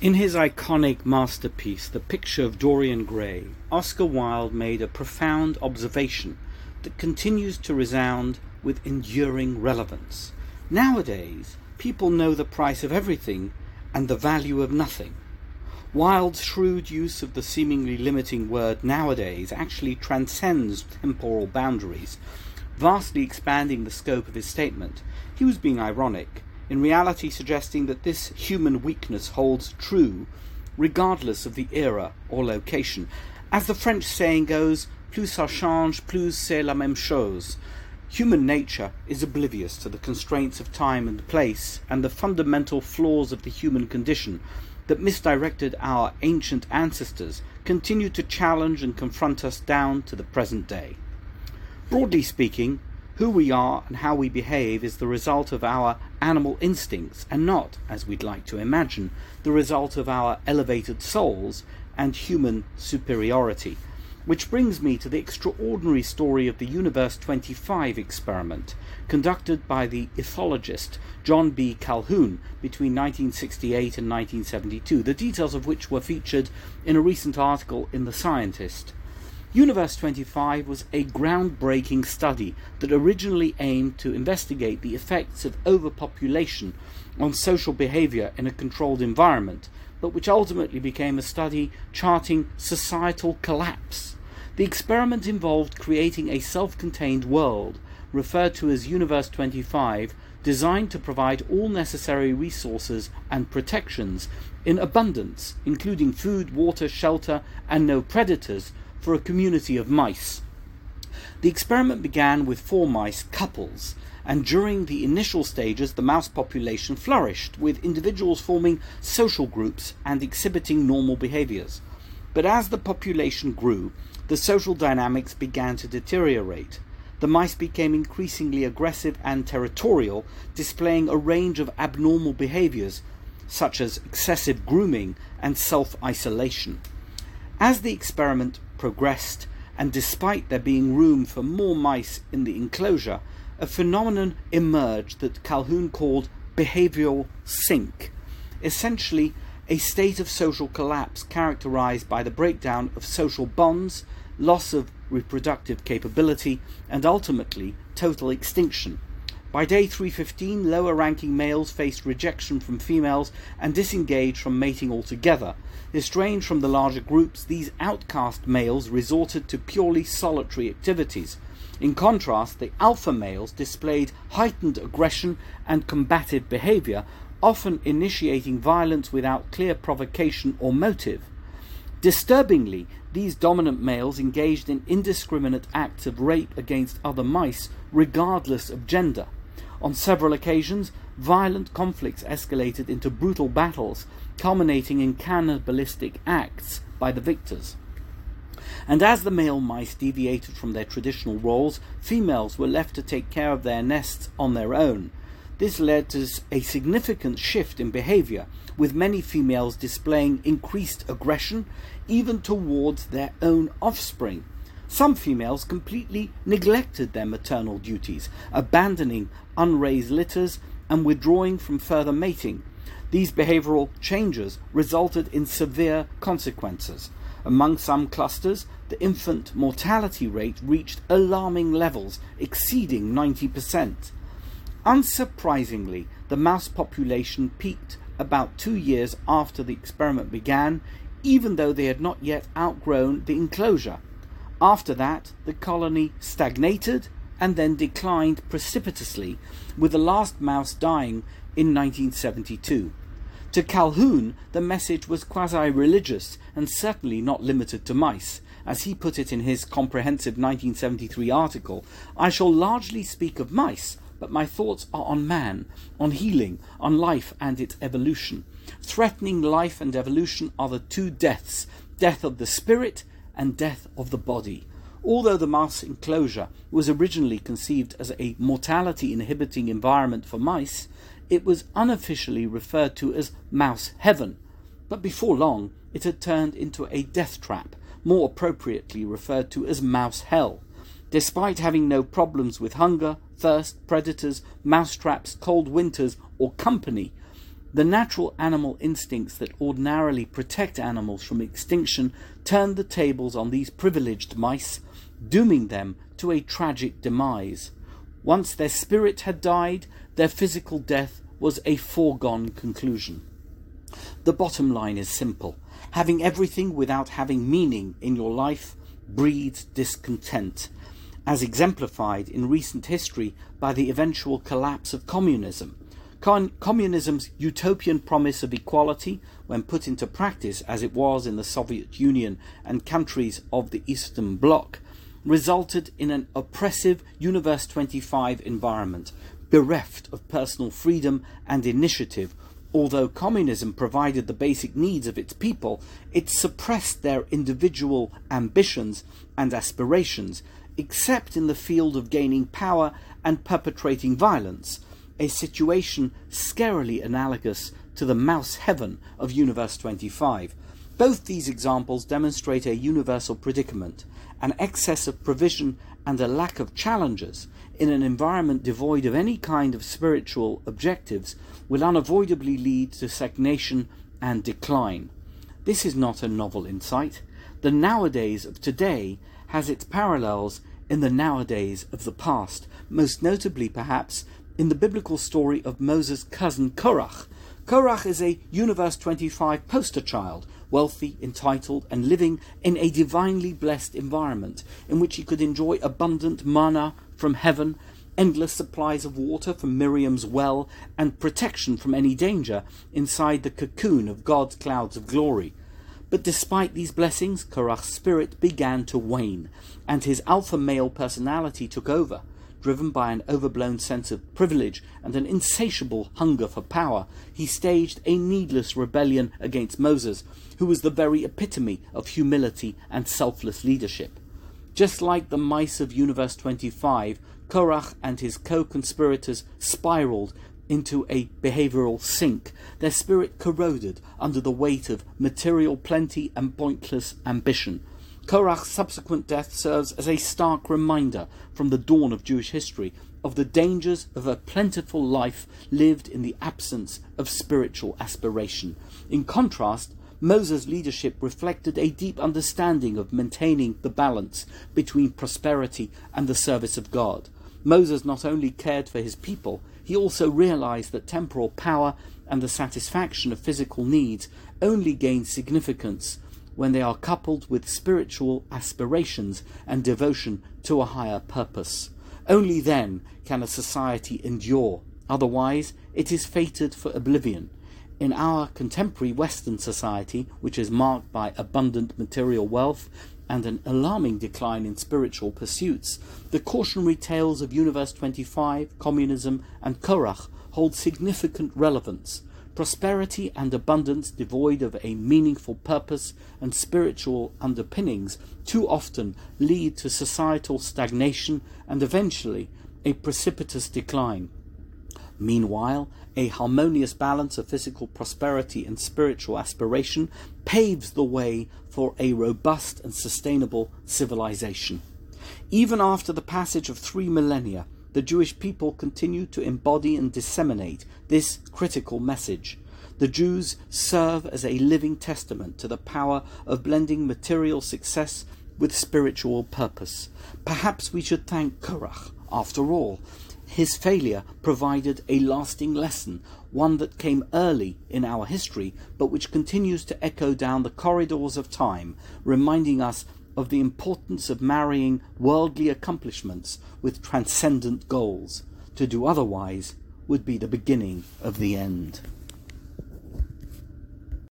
In his iconic masterpiece, The Picture of Dorian Gray, Oscar Wilde made a profound observation that continues to resound with enduring relevance. Nowadays, people know the price of everything and the value of nothing. Wilde's shrewd use of the seemingly limiting word nowadays actually transcends temporal boundaries, vastly expanding the scope of his statement. He was being ironic in reality suggesting that this human weakness holds true regardless of the era or location. As the French saying goes, plus ça change, plus c'est la même chose. Human nature is oblivious to the constraints of time and place and the fundamental flaws of the human condition that misdirected our ancient ancestors continue to challenge and confront us down to the present day. Broadly speaking, who we are and how we behave is the result of our animal instincts and not, as we'd like to imagine, the result of our elevated souls and human superiority. Which brings me to the extraordinary story of the Universe 25 experiment, conducted by the ethologist John B. Calhoun between 1968 and 1972, the details of which were featured in a recent article in The Scientist. Universe 25 was a groundbreaking study that originally aimed to investigate the effects of overpopulation on social behavior in a controlled environment, but which ultimately became a study charting societal collapse. The experiment involved creating a self contained world, referred to as Universe 25, designed to provide all necessary resources and protections in abundance, including food, water, shelter, and no predators for a community of mice. The experiment began with four mice couples, and during the initial stages, the mouse population flourished, with individuals forming social groups and exhibiting normal behaviors. But as the population grew, the social dynamics began to deteriorate. The mice became increasingly aggressive and territorial, displaying a range of abnormal behaviors, such as excessive grooming and self isolation. As the experiment progressed, and despite there being room for more mice in the enclosure, a phenomenon emerged that Calhoun called behavioral sink, essentially a state of social collapse characterized by the breakdown of social bonds, loss of reproductive capability, and ultimately total extinction. By day 315, lower ranking males faced rejection from females and disengaged from mating altogether. Estranged from the larger groups, these outcast males resorted to purely solitary activities. In contrast, the alpha males displayed heightened aggression and combative behavior, often initiating violence without clear provocation or motive. Disturbingly, these dominant males engaged in indiscriminate acts of rape against other mice, regardless of gender. On several occasions, violent conflicts escalated into brutal battles, culminating in cannibalistic acts by the victors. And as the male mice deviated from their traditional roles, females were left to take care of their nests on their own. This led to a significant shift in behavior, with many females displaying increased aggression, even towards their own offspring. Some females completely neglected their maternal duties, abandoning unraised litters and withdrawing from further mating. These behavioral changes resulted in severe consequences. Among some clusters, the infant mortality rate reached alarming levels exceeding 90%. Unsurprisingly, the mouse population peaked about two years after the experiment began, even though they had not yet outgrown the enclosure. After that, the colony stagnated and then declined precipitously, with the last mouse dying in 1972. To Calhoun, the message was quasi religious and certainly not limited to mice. As he put it in his comprehensive 1973 article, I shall largely speak of mice, but my thoughts are on man, on healing, on life and its evolution. Threatening life and evolution are the two deaths death of the spirit and death of the body. Although the mouse enclosure was originally conceived as a mortality inhibiting environment for mice, it was unofficially referred to as mouse heaven. But before long, it had turned into a death trap, more appropriately referred to as mouse hell. Despite having no problems with hunger, thirst, predators, mouse traps, cold winters, or company, The natural animal instincts that ordinarily protect animals from extinction turned the tables on these privileged mice, dooming them to a tragic demise. Once their spirit had died, their physical death was a foregone conclusion. The bottom line is simple. Having everything without having meaning in your life breeds discontent, as exemplified in recent history by the eventual collapse of communism. Con- communism's utopian promise of equality, when put into practice as it was in the Soviet Union and countries of the Eastern Bloc, resulted in an oppressive Universe 25 environment, bereft of personal freedom and initiative. Although communism provided the basic needs of its people, it suppressed their individual ambitions and aspirations, except in the field of gaining power and perpetrating violence, a situation scarily analogous to the mouse heaven of Universe 25. Both these examples demonstrate a universal predicament an excess of provision and a lack of challenges in an environment devoid of any kind of spiritual objectives will unavoidably lead to stagnation and decline. This is not a novel insight. The nowadays of today has its parallels in the nowadays of the past, most notably perhaps in the biblical story of Moses' cousin Korach. Korach is a Universe 25 poster child wealthy, entitled, and living in a divinely blessed environment in which he could enjoy abundant manna from heaven, endless supplies of water from Miriam's well, and protection from any danger inside the cocoon of God's clouds of glory. But despite these blessings, Korach's spirit began to wane, and his alpha male personality took over. Driven by an overblown sense of privilege and an insatiable hunger for power, he staged a needless rebellion against Moses, who was the very epitome of humility and selfless leadership. Just like the mice of Universe 25, Korach and his co conspirators spiraled into a behavioral sink, their spirit corroded under the weight of material plenty and pointless ambition. Korach's subsequent death serves as a stark reminder from the dawn of Jewish history of the dangers of a plentiful life lived in the absence of spiritual aspiration. In contrast, Moses' leadership reflected a deep understanding of maintaining the balance between prosperity and the service of God. Moses not only cared for his people, he also realized that temporal power and the satisfaction of physical needs only gain significance when they are coupled with spiritual aspirations and devotion to a higher purpose. Only then can a society endure, otherwise, it is fated for oblivion. In our contemporary Western society, which is marked by abundant material wealth and an alarming decline in spiritual pursuits, the cautionary tales of Universe 25, communism, and Korach hold significant relevance Prosperity and abundance devoid of a meaningful purpose and spiritual underpinnings too often lead to societal stagnation and eventually a precipitous decline. Meanwhile, a harmonious balance of physical prosperity and spiritual aspiration paves the way for a robust and sustainable civilization. Even after the passage of three millennia, the Jewish people continue to embody and disseminate this critical message. The Jews serve as a living testament to the power of blending material success with spiritual purpose. Perhaps we should thank Korach, after all. His failure provided a lasting lesson, one that came early in our history, but which continues to echo down the corridors of time, reminding us of the importance of marrying worldly accomplishments with transcendent goals. To do otherwise would be the beginning of the end.